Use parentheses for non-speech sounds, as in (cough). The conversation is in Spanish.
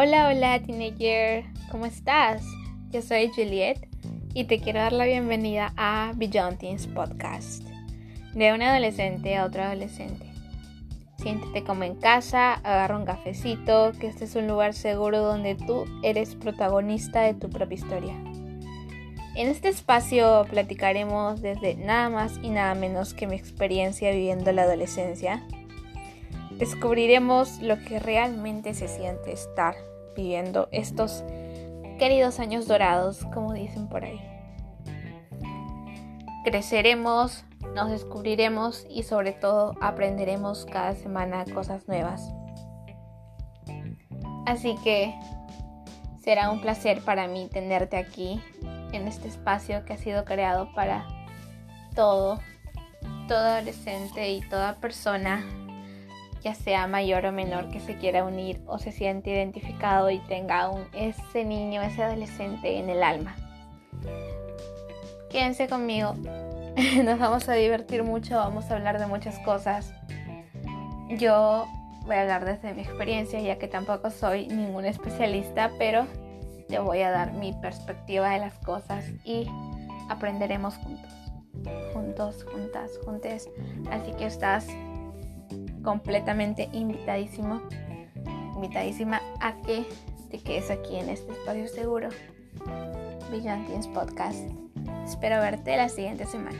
Hola, hola, teenager, ¿cómo estás? Yo soy Juliet y te quiero dar la bienvenida a Beyond Teens Podcast. De un adolescente a otro adolescente. Siéntete como en casa, agarra un cafecito, que este es un lugar seguro donde tú eres protagonista de tu propia historia. En este espacio platicaremos desde nada más y nada menos que mi experiencia viviendo la adolescencia. Descubriremos lo que realmente se siente estar viviendo estos queridos años dorados, como dicen por ahí. Creceremos, nos descubriremos y sobre todo aprenderemos cada semana cosas nuevas. Así que será un placer para mí tenerte aquí en este espacio que ha sido creado para todo, todo adolescente y toda persona, sea mayor o menor, que se quiera unir o se siente identificado y tenga aún ese niño, ese adolescente en el alma. Quédense conmigo, (laughs) nos vamos a divertir mucho, vamos a hablar de muchas cosas. Yo voy a hablar desde mi experiencia, ya que tampoco soy ningún especialista, pero te voy a dar mi perspectiva de las cosas y aprenderemos juntos. Juntos, juntas, juntes. Así que estás completamente invitadísimo, invitadísima a que te quedes aquí en este espacio seguro. Teens Podcast. Espero verte la siguiente semana.